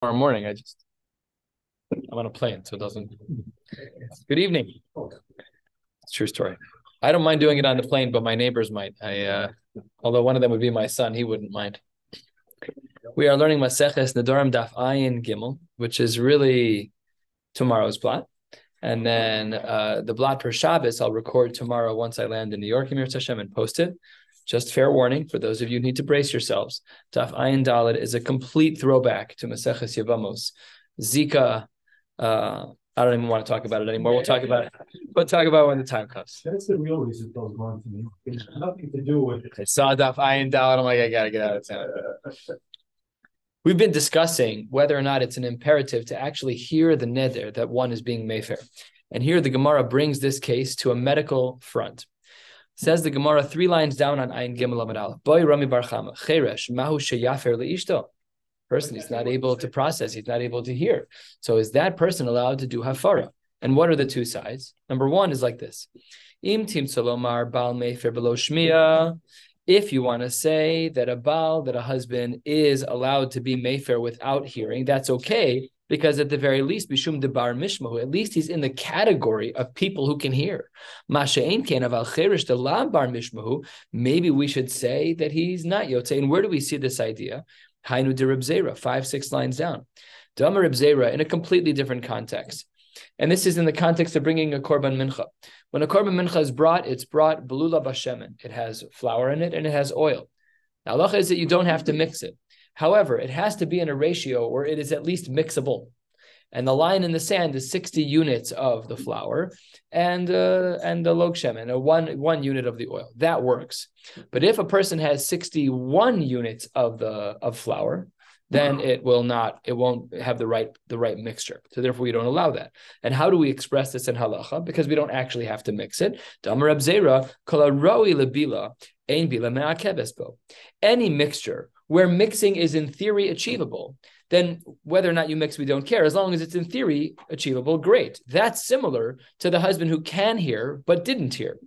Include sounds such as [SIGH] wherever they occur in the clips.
tomorrow morning. I just I'm on a plane, so it doesn't. Good evening. True story. I don't mind doing it on the plane, but my neighbors might. I uh although one of them would be my son, he wouldn't mind. We are learning Maseches Nedarim Daf Ayin Gimel, which is really tomorrow's blatt. And then uh, the blatt for Shabbos I'll record tomorrow once I land in New York, Emir Hashem, and post it. Just fair warning for those of you who need to brace yourselves. Daf Ayin Daled is a complete throwback to Maseches Yevamos. Zika, uh, I don't even want to talk about it anymore. We'll talk about it. We'll talk about it when the time comes. That's the real reason those going to me. It's nothing to do with. I saw Daf Ayin Daled. I'm like, I gotta get out of town. We've been discussing whether or not it's an imperative to actually hear the neder that one is being mayfair. And here the Gemara brings this case to a medical front. Says the Gemara three lines down on Ayin Gimel Amid. Boy Rami Bar Chama Cheresh Mahu Sheyafer Leishto. Person is not able to process. He's not able to hear. So is that person allowed to do hafara? And what are the two sides? Number one is like this: Im Tim Solomar Bal Mefer Below Shmiya. If you want to say that a Baal, that a husband is allowed to be Mayfair without hearing, that's okay because at the very least, Bishum Debar Mishmahu, at least he's in the category of people who can hear. Masha'in Ken Aval Cherish Bar Mishmahu, maybe we should say that he's not Yotze. And where do we see this idea? Hainu de Zera, five, six lines down. Damar Zera in a completely different context. And this is in the context of bringing a korban mincha. When a korban mincha is brought, it's brought belula bashemen. It has flour in it and it has oil. Now, Allah is that you don't have to mix it. However, it has to be in a ratio where it is at least mixable. And the line in the sand is 60 units of the flour and uh, and the log shemen, a one one unit of the oil. That works. But if a person has 61 units of the of flour, then it will not, it won't have the right the right mixture. So therefore, we don't allow that. And how do we express this in halacha? Because we don't actually have to mix it. Any mixture where mixing is in theory achievable, then whether or not you mix, we don't care. As long as it's in theory achievable, great. That's similar to the husband who can hear but didn't hear.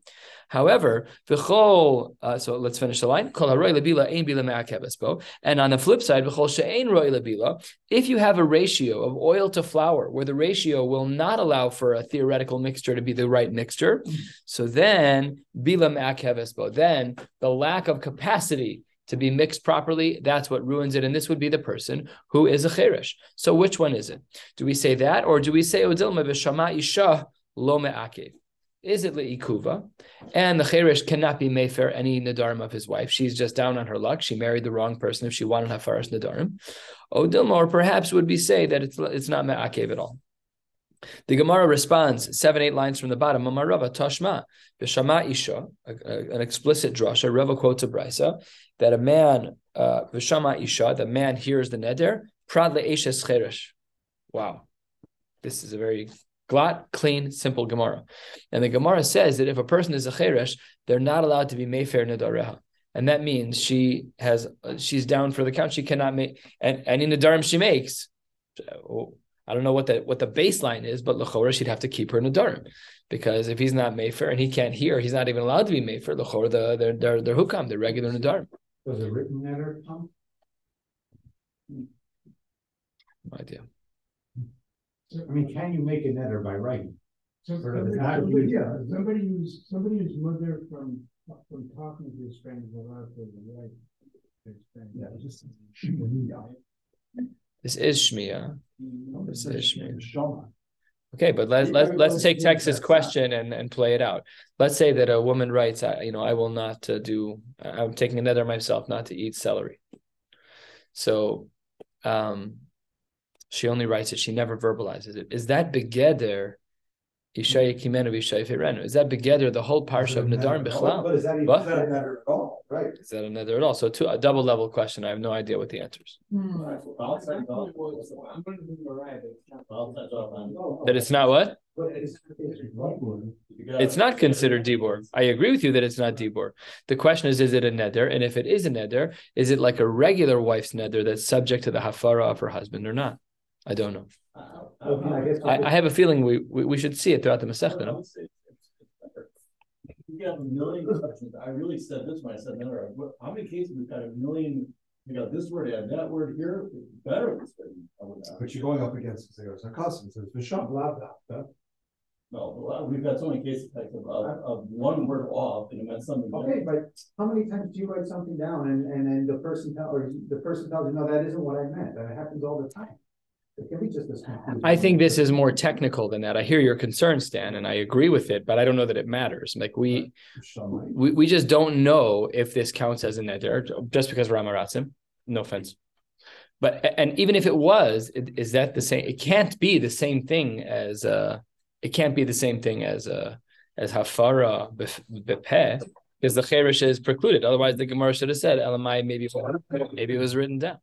However, v'chol, uh, so let's finish the line. And on the flip side, if you have a ratio of oil to flour, where the ratio will not allow for a theoretical mixture to be the right mixture, so then bila then the lack of capacity to be mixed properly, that's what ruins it. And this would be the person who is a cheresh. So which one is it? Do we say that, or do we say oh, odilma v'shama isha lo me'akev? Is it le'ikuva? And the cheresh cannot be mayfair any nadarim of his wife. She's just down on her luck. She married the wrong person if she wanted hafaras nadarim. Odilma, oh, or perhaps would be say that it's it's not me'akev at all. The Gemara responds seven, eight lines from the bottom. Rava Tashma V'Shama Isha, an explicit drasha. Rava quotes a brisa that a man uh, V'Shama Isha, the man hears the neder. Prad le'eshes cheresh. Wow, this is a very glatt, clean, simple Gemara. And the Gemara says that if a person is a cheresh, they're not allowed to be mayfair nedareha. And that means she has she's down for the count. She cannot make and any nadarim she makes. I don't know what the what the baseline is, but Lachora she'd have to keep her Nadarim. Because if he's not Mayfair and he can't hear, he's not even allowed to be Mayfair. Lachora, the they're they're they're hukam, they're regular Nadarim. Was it written letter come? No idea. I mean, can you make a neder by writing? Somebody, somebody, yeah, somebody who's somebody who's mother from from talking to his friend friends allowed to write. Yeah, just. This is Shmiya. This is Shmiya. Okay, but let, let, let's take Texas question and, and play it out. Let's say that a woman writes, I, you know, I will not uh, do, I'm taking another myself not to eat celery. So um, she only writes it, she never verbalizes it. Is that begeder Ishaya Kimenu Ishaya Ferenu. Is that together the whole parsha of Nadarim Bichlal? But is that even What? is that another at all? Right. Is that another at all? So two, a double level question. I have no idea what the answer is. Hmm. That it's not what? It's, it's right word. It's not considered dibor. I agree with you that it's not dibor. The question is, is it a neder? And if it is a neder, is it like a regular wife's neder that's subject to the hafara of her husband or not? I don't know. I I, I have a feeling we, we, we should see it throughout the Masechta. No? We have a million questions. I really said this when I said, no, how many cases we've got a million you got this word, add that word here, it's better this way. I would add. But you're going up against Xeros HaKasim, it says Visham. Blah, blah, blah. No, we've got so many cases like of, of, of one word off and it meant something. Okay, different. but how many times do you write something down and, and then the person tell, or the person tells you, no, that isn't what I meant, that happens all the time. I think this is more technical than that. I hear your concern, Stan, and I agree with it, but I don't know that it matters. Like we we, we just don't know if this counts as a neder just because we're Amaratzim. No offense. But and even if it was, is that the same? It can't be the same thing as uh it can't be the same thing as uh as hafara bepeh because the cherish is precluded. Otherwise, the Gemara should have said elamai maybe maybe it was written down.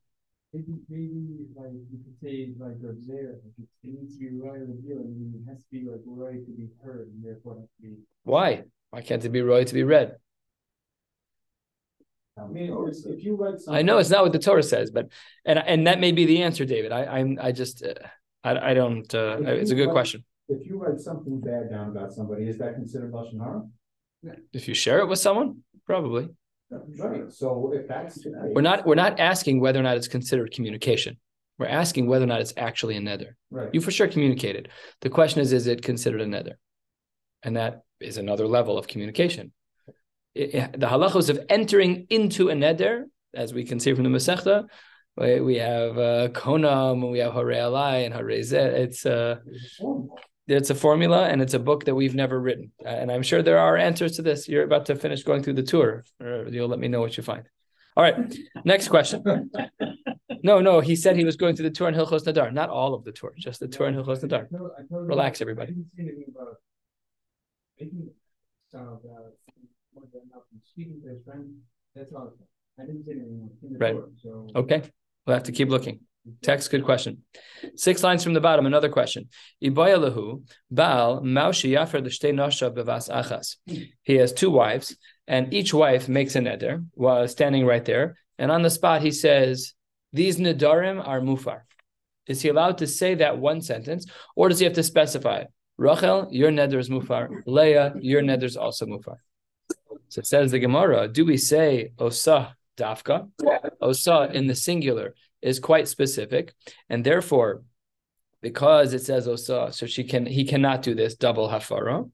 Maybe, maybe like you could say like there, like it needs to be right with you, and it has to be like right to be heard, and therefore it has to be. Why? Why can't it be roy to be read? I mean, if you write. I know it's not what the Torah says, but and and that may be the answer, David. I I'm I just uh, I I don't. Uh, it's a good question. If you write something bad down about somebody, is that considered lashon hara? If you share it with someone, probably. Right, so if that's. We're not we're not asking whether or not it's considered communication. We're asking whether or not it's actually a neder. Right. You for sure communicated. The question is, is it considered a neder? And that is another level of communication. It- it- the halachos of entering into a neder, as we can see from the Masechta, we, we have uh, konam, we have harei alai and harei zeh. It's uh, it's a formula and it's a book that we've never written. Uh, and I'm sure there are answers to this. You're about to finish going through the Tur. Or you'll let me know what you find. All right. Next question. No, no, he said he was going through the Tur in Hilchos Nadar. Not all of the Tur, just the Tur in Hilchos Nadar. I told- I told him- Relax, everybody. I didn't say anything about making sound about more than enough and speaking to his friend. That's all. I didn't say anything in the Right. Okay. We'll have to keep looking. Text, good question. Six lines from the bottom, another question. Baal, Achas. He has two wives, and each wife makes a neder while standing right there. And on the spot, he says, These nedarim are mufar. Is he allowed to say that one sentence, or does he have to specify? Rachel, your neder is mufar. Leah, your neder is also mufar. So it says the Gemara, do we say osa dafka? Osa in the singular is quite specific, and therefore, because it says osa, so she can he cannot do this double hafara.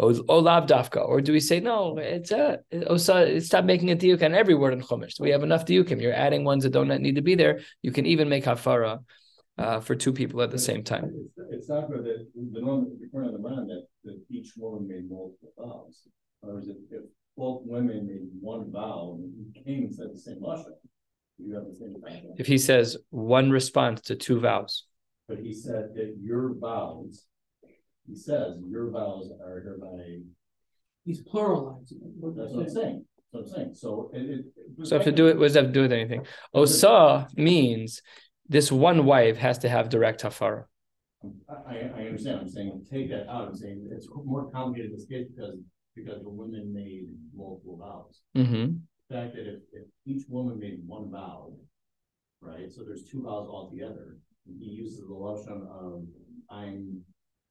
Olav dafka, or do we say no? It's a osa. Stop making a diuk on every word in chumash. We have enough diukim. You're adding ones that don't need to be there. You can even make hafara uh, for two people at the same time. It's, not good that the norm, according to the man, that, that each woman made multiple vows. In if, both women made one vow, came and said the same lashon, you have the same vow. If he says one response to two vows, But he said that your vows, he says your vows are hereby, He's pluralizing. that's what I'm saying, that's what I'm saying, so it, it. so have to do it. What does that have to do with anything? Osa means this one wife has to have direct hafara. I, I, I understand, I'm saying, take that out, I'm saying it's more complicated this case because, because the women made multiple vows. hmm The fact that if, if each woman made one vow, right, so there's two vows altogether, he uses the lotion of, I'm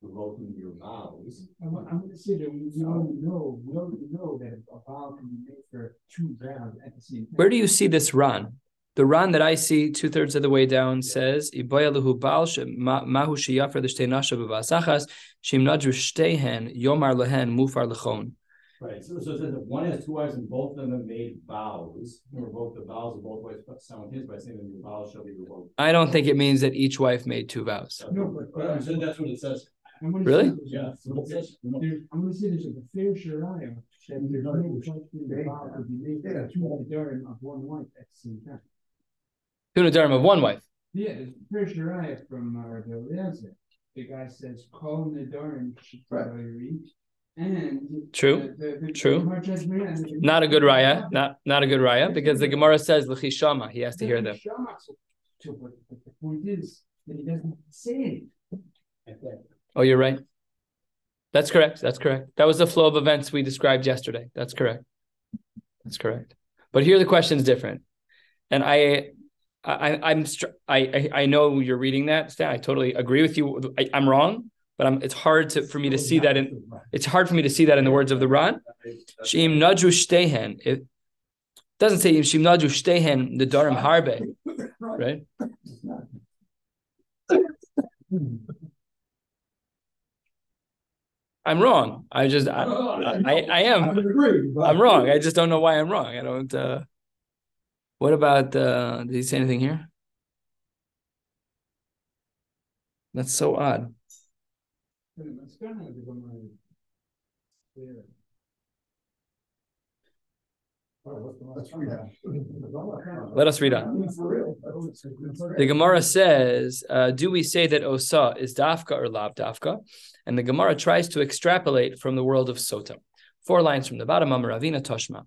revoking your vows. I'm, I'm gonna say that we already know, we already know that a vow can be made for two vows at the same time. Where do you see this Ran? The Ran that I see two thirds of the way down says, "Iboyalahu baal she- ma- mahu sheyafer l'shtei nasha b'vasachas shim nadru shtehen yomar lehen mufar lechon." Right, so, so it says if one has two wives and both of them have made vows, and revoke the vows of both wives, but sound his by saying that your vows shall be revoked. I don't think it means that each wife made two vows. No, but- But I'm saying that's what it says, I'm gonna Really? say there's a- yeah, that's what it says. There's, I'm gonna say there's a fair shariah, that there's no question the vow could be made for two Nedarim of one wife at the same time. Two nedarim of one wife. Yeah, there's a fair shariah from uh, the Eliezer. The guy says, call Nedarim Shikari, and. True, the- the- the- true. Not a good raya. Not not a good raya because the Gemara says l'chishama. He has to hear them. He doesn't say it. Oh, you're right. That's correct. That's correct. That was the flow of events we described yesterday. That's correct. That's correct. But here the question is different, and I, I, I'm, I, I know you're reading that. Stan. I totally agree with you. I, I'm wrong, but I'm. It's hard to for me to see that in. It's hard for me to see that in the words of the Ran. Shim shtehen. If Doesn't say Shimnaju Shtehen the Darim Harbe, right? I'm wrong. I just I, I, I am. I'm wrong. I just don't know why I'm wrong. I don't uh what about uh did he say anything here? That's so odd. It's kind of the Gemara. Yeah. Let's read that. [LAUGHS] Let us read on. The Gemara says, uh, do we say that Osa is Dafka or Lav Dafka? And the Gemara tries to extrapolate from the world of Sota. Four lines from the bottom, Amaravina Toshma.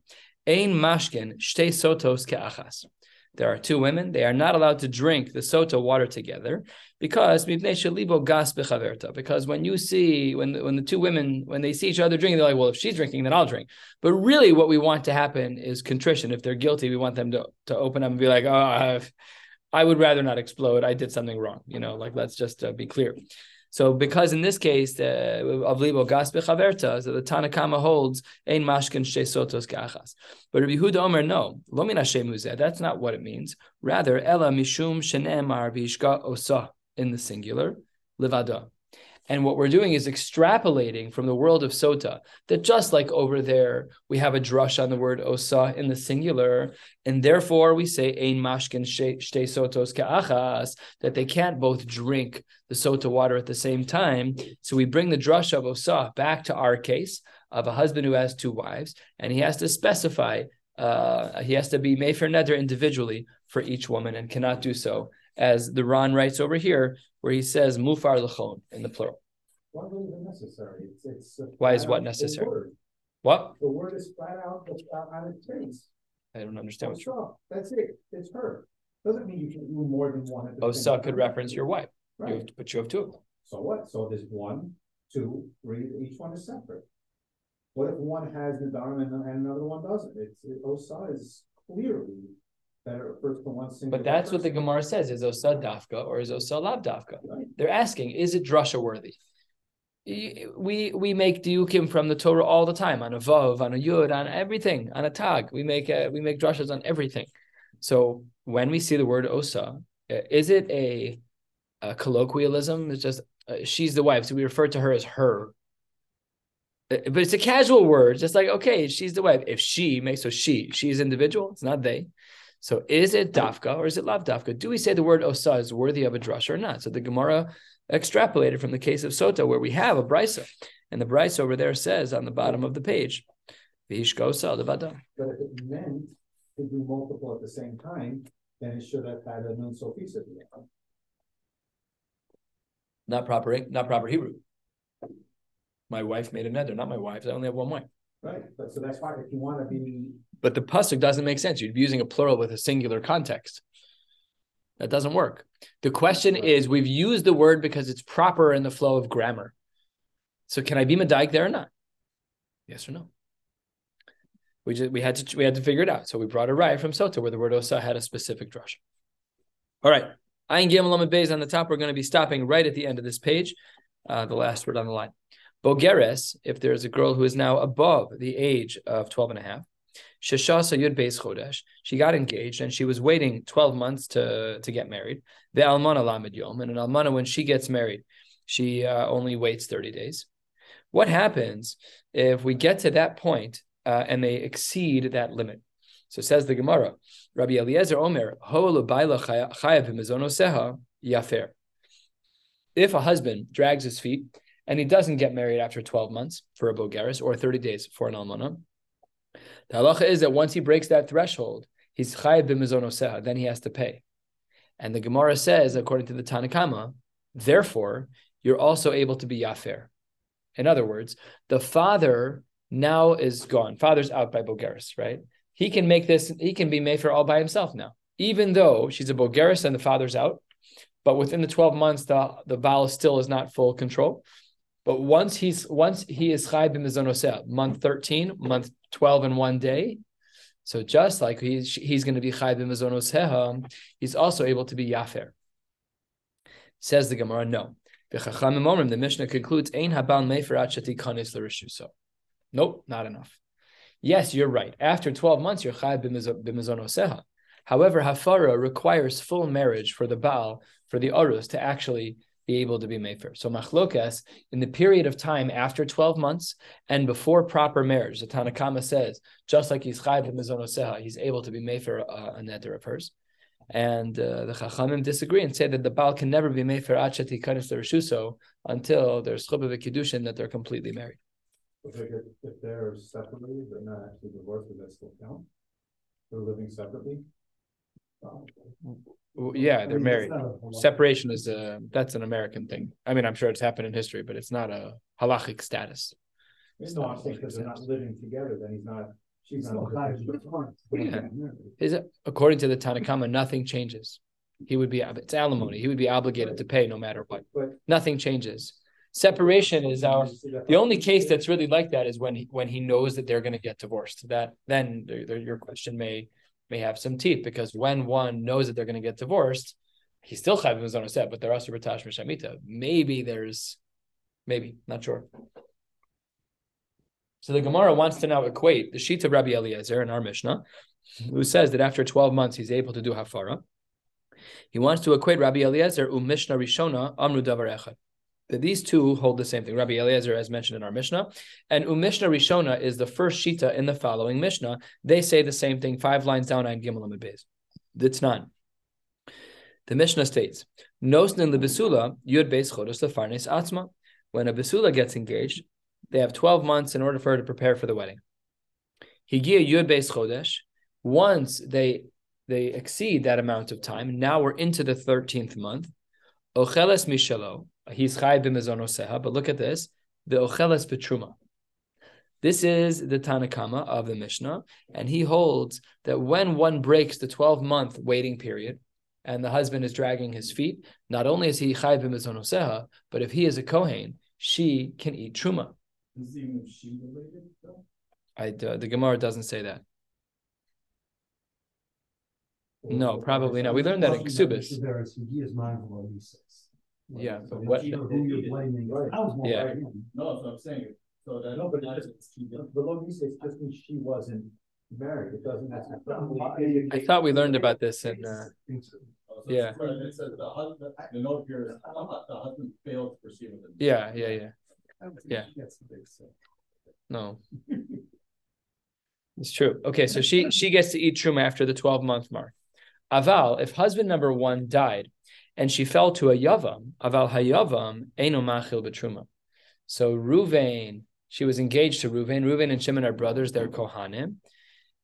Ein mashkin shtei sotos ke'achas. There are two women. They are not allowed to drink the sota water together because. Because when you see when when the two women when they see each other drinking, they're like, well, if she's drinking, then I'll drink. But really, what we want to happen is contrition. If they're guilty, we want them to to open up and be like, oh, I've, I would rather not explode. I did something wrong. You know, like let's just uh, be clear. So because in this case of libo gas bechaverta, so the Tanakama holds ein mashkin she sotos ke'achas. But Rabbi Huda Omer, no, lo min Hashem uzeh. That's not what it means. Rather, ela mishum shenemar v'ishka osa in the singular livada. And what we're doing is extrapolating from the world of sota that just like over there we have a drush on the word osa in the singular, and therefore we say ein mashkin shte sotos ke'achas that they can't both drink the sota water at the same time. So we bring the drush of osa back to our case of a husband who has two wives, and he has to specify, uh, he has to be made for neder individually for each woman and cannot do so, as the Ran writes over here, where he says mufar lechon in the plural. Why is it necessary? It's, it's. Why is what necessary? word. What? The word is flat out, on its face. I don't understand what you're. That's it, it's her. Doesn't mean you can do more than one at the oh, same Osa time. could reference your wife, you Right, have, but you have two of them. so what? So there's one, two, three, each one is separate. What if one has the dharma and, and another one doesn't? It's, it- Osa is clearly for one single. But that's what the person. Gemara says: is Osa dafka or is Osa lav dafka? Right. They're asking, is it drasha worthy? We we make diukim from the Torah all the time on a vav, on a yud, on everything, on a tag. We make uh, we make drashas on everything. So when we see the word osa, is it a, a colloquialism? It's just uh, she's the wife, so we refer to her as her. Uh, But it's a casual word, just like okay, she's the wife. If she makes so she, she's individual. It's not they. So is it dafka or is it lav dafka? Do we say the word osa is worthy of a drush or not? So the Gemara extrapolated from the case of Sota, where we have a brisa, and the brisa over there says on the bottom of the page, "V'ishka osa levada." But if it meant to do multiple at the same time, then it should have had a nun sofisa. at the end. Not proper, not proper Hebrew. My wife made a neder, not my wife. I only have one wife. Right, but so that's why if you wanna be, But the pasuk doesn't make sense. You'd be using a plural with a singular context. That doesn't work. The question is, we've used the word because it's proper in the flow of grammar. So can I be medayik there or not? Yes or no? We just we had to we had to figure it out. So we brought a raya from Sota where the word osa had a specific drush. All right. Ayin Gimel Beis on the top. We're going to be stopping right at the end of this page, uh, the last word on the line. Bogeres, if there's a girl who is now above the age of 12 and a half, Sheshasa Yud Beis Chodesh, she got engaged and she was waiting 12 months to, to get married. The Almana Lamed Yom, and an Almana, when she gets married, she uh, only waits 30 days. What happens if we get to that point, uh, and they exceed that limit? So says the Gemara, Rabbi Eliezer Omer, Yafer. If a husband drags his feet and he doesn't get married after 12 months for a Bogeris or 30 days for an Almana, the halacha is that once he breaks that threshold, he's chayiv b'mizonoseha, then he has to pay. And the Gemara says, according to the Tanakama, therefore, you're also able to be yafer. In other words, the father now is gone. Father's out by Bogeris, right? He can make this, he can be made for all by himself now. Even though she's a Bogeris and the father's out, but within the 12 months, the, the Baal still is not full control. But once he's once he is chai b'mizonoseh, month 13, month 12 and one day. So just like he's he's going to be chai b'mizonoseh, he's also able to be yafer. Says the Gemara, no. The Mishnah concludes, Ein habal mefer at shati kanis l'rishuso. Nope, not enough. Yes, you're right. After 12 months, you're chayav b'mizonoseha. However, hafara requires full marriage for the Baal, for the Arus, to actually be able to be mefer. So machlokas, in the period of time after 12 months and before proper marriage, the Tanakama says, just like he's chayav b'mizonoseha, he's able to be mefer uh, a neder of hers. And uh, the Chachamim disagree and say that the Baal can never be made for Achati Kanis Rishuso until there's Chubba Kiddushin that they're completely married. If they're separated, they're not actually divorced, does that still count? They're living separately? W- Yeah, they're married. Separation is a that's an American thing. I mean, I'm sure it's happened in history, but it's not a halachic status. It's No, not I'm saying because they're not living together, then he's not, she's not. not. Yeah. Is it according to the Tanakhama, nothing changes. He would be it's alimony. He would be obligated to pay no matter what. But. Nothing changes. Separation is our The only case that's really like that is when he when he knows that they're going to get divorced. That then the, the, your question may may have some teeth because when one knows that they're going to get divorced, he's still chayv his own set, but they're also b'tash mishamita. Maybe there's, maybe not sure. So the Gemara wants to now equate the sheet of Rabbi Eliezer in our Mishnah, who says that after twelve months he's able to do hafara. He wants to equate Rabbi Eliezer u Mishnah Rishona Amru Davar Echad that these two hold the same thing. Rabbi Eliezer, as mentioned in our Mishnah, and Umishna Rishona is the first shita in the following Mishnah. They say the same thing five lines down on Gimel Amid Beis. That's none. The Mishnah states, Nosnin lebesula yud beis chodos lefarnes atzma. When a besula gets engaged, they have twelve months in order for her to prepare for the wedding. Higia yud beis chodesh. Once they they exceed that amount of time, now we're into the thirteenth month. Ocheles mishalo. He's chayv b'mezonoseha. But look at this. The ocheles betruma. This is the Tanakama of the Mishnah, and he holds that when one breaks the 12 month waiting period and the husband is dragging his feet, not only is he chayv b'mezonoseha, but if he is a Kohen, she can eat truma. Is even she related though? I, uh, the Gemara doesn't say that. No, probably not. We learned that in Ksubis. There is, he is mindful of these things. Yeah, So but what? you know Who you're blaming. Right. I was more Yeah. blaming. No, that's what I'm saying, so that. No, but that it's is- she The did- the law says just means she wasn't married, it doesn't necessarily. I thought we learned about this in. Uh, so. oh, Yeah. it's- It says the husband, the note here is, the husband failed to proceed with it. yeah, yeah, yeah. I Yeah. she the big say. No. [LAUGHS] It's true. Okay, so she she gets to eat truma after the 12 month mark. Aval, if husband number one died and she fell to a yavam, aval hayavam eno machil betruma. So Ruvain, she was engaged to Ruvain. Ruvain and Shimon are brothers, they're Kohanim.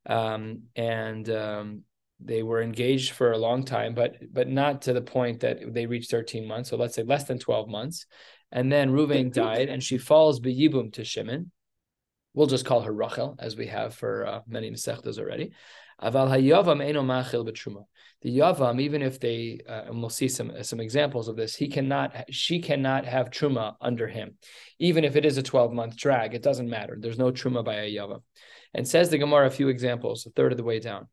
Um, and um, they were engaged for a long time, but but not to the point that they reached 13 months. So let's say less than 12 months. And then Ruvain died, and she falls beyibum to Shimon. We'll just call her Rachel, as we have for uh, many Nesechtas already. Aval hayavam eno machil betruma. The yavam, even if they, uh, and we'll see some some examples of this, he cannot, she cannot have truma under him, even if it is a twelve month drag. It doesn't matter. There's no truma by a yavam. And says the Gemara a few examples, a third of the way down.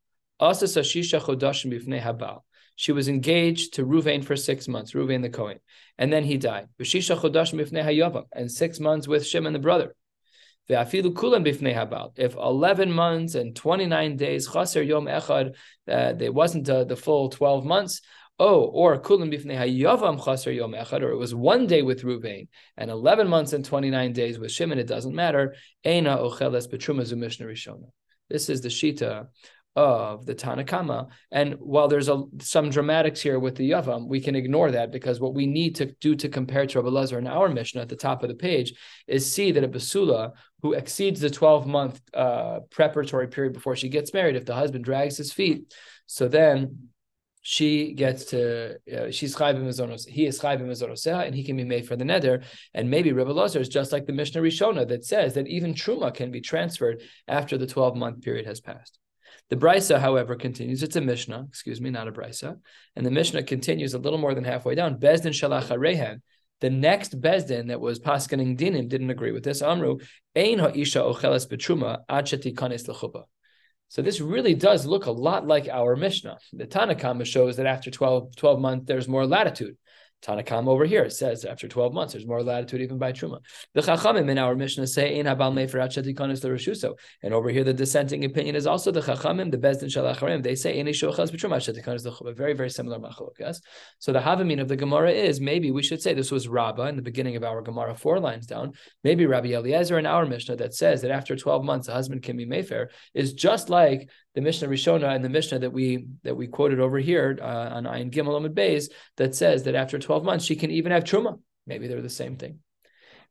She was engaged to Ruvain for six months, Ruvain the Kohen, and then he died. And six months with Shimon the brother. If eleven months and twenty nine days chaser yom echad, uh, there wasn't uh, the full twelve months. Oh, or kulam bifnei hayavam chaser yom echad, or it was one day with Ruvain and eleven months and twenty nine days with Shimon. It doesn't matter. This is the shita of the Tanakama. And while there's a, some dramatics here with the Yavam, we can ignore that because what we need to do to compare to Rabbi Lazar in our Mishnah at the top of the page is see that a Basula who exceeds the 12 month uh, preparatory period before she gets married, if the husband drags his feet, so then she gets to uh, she's chayvim mizonos. He is chayvim mizonoseh, and he can be made for the neder. And maybe Rebbe Lazar is just like the Mishnah Rishona that says that even truma can be transferred after the twelve month period has passed. The Brisa, however, continues. It's a Mishnah, excuse me, not a Brisa. And the Mishnah continues a little more than halfway down. Bezdin shalach harehan. The next Bezdin that was paskening dinim didn't agree with this. Amru ein ha'isha ocheles betruma ad shetikanes lechuppah. So this really does look a lot like our Mishnah. The Tanakhama shows that after 12, 12 months, there's more latitude. Tanakam over here says after 12 months, there's more latitude even by Truma. The Chachamim in our Mishnah say, Ein Habal the And over here, the dissenting opinion is also the Chachamim, the Bezdin Shalacharim. They say, Ein the Very, very similar machlok, yes? So the Havamin of the Gemara is maybe we should say this was Rabbah in the beginning of our Gemara, four lines down. Maybe Rabbi Eliezer in our Mishnah that says that after 12 months, a husband can be Mayfair is just like the Mishnah Rishona and the Mishnah that we that we quoted over here uh, on Ayin Gimel Amid Beis that says that after 12 months she can even have truma. Maybe they're the same thing.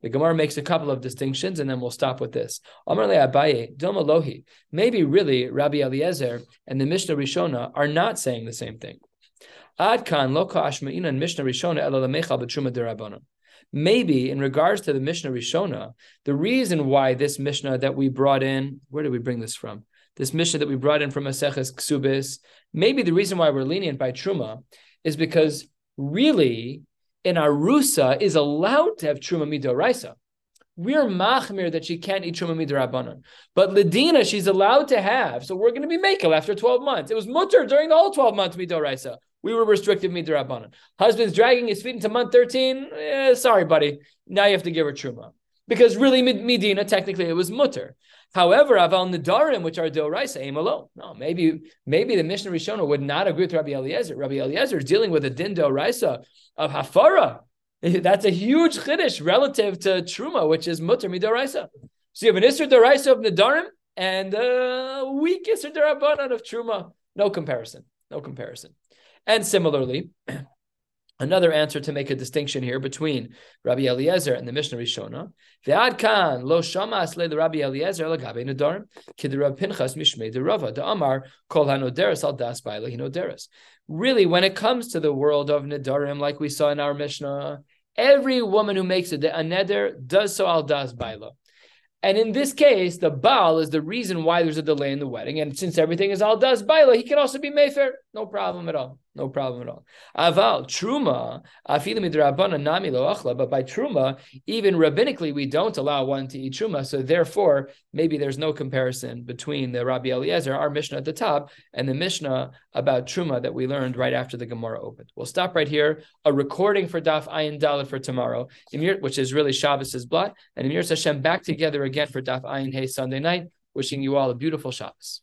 The Gemara makes a couple of distinctions, and then we'll stop with this. Maybe really Rabbi Eliezer and the Mishnah Rishona are not saying the same thing. Lo Mishnah Rishona. Maybe in regards to the Mishnah Rishona, the reason why this Mishnah that we brought in, where did we bring this from? This Mishnah that we brought in from Maseches Ksubis, maybe the reason why we're lenient by Truma is because really in Arusa is allowed to have Truma Midoraisa. We're machmir that she can't eat Truma Midorabanan. But Ladina, she's allowed to have. So we're going to be Makel after 12 months. It was mutter during the whole 12 months Midoraisa. We were restrictive Midorabanan. Husband's dragging his feet into month 13. Eh, sorry, buddy. Now you have to give her Truma. Because really, Medina, technically, it was mutter. However, aval nedarim, which are doraisa, aim alone. No, maybe maybe the Mishnah Rishona would not agree with Rabbi Eliezer. Rabbi Eliezer is dealing with a din doraisa of hafara. [LAUGHS] That's a huge chiddush relative to truma, which is mutter midoraisa. So you have an isser doraisa of nedarim and a weak isser darabanan of truma. No comparison. No comparison. And similarly. [CLEARS THROAT] Another answer to make a distinction here between Rabbi Eliezer and the Mishnah Rishona. Ve'ad kan lo shamas le Rabbi Eliezer lagabe nedarim kid Pinchas mishmei de the Amar kol hanoderes al das hinoderes. Really, when it comes to the world of nedarim, like we saw in our Mishnah, every woman who makes a, a neder does so al das baila. And in this case, the Baal is the reason why there's a delay in the wedding. And since everything is al das baila, he can also be Mayfair. No problem at all. No problem at all. Aval truma nami lo achla. But by truma, even rabbinically, we don't allow one to eat truma. So therefore, maybe there's no comparison between the Rabbi Eliezer, our Mishnah at the top, and the Mishnah about truma that we learned right after the Gemara opened. We'll stop right here. A recording for Daf Ayin Daled for tomorrow, which is really Shabbos's blood, and Emir Hashem back together again for Daf Ayin Hey Sunday night. Wishing you all a beautiful Shabbos.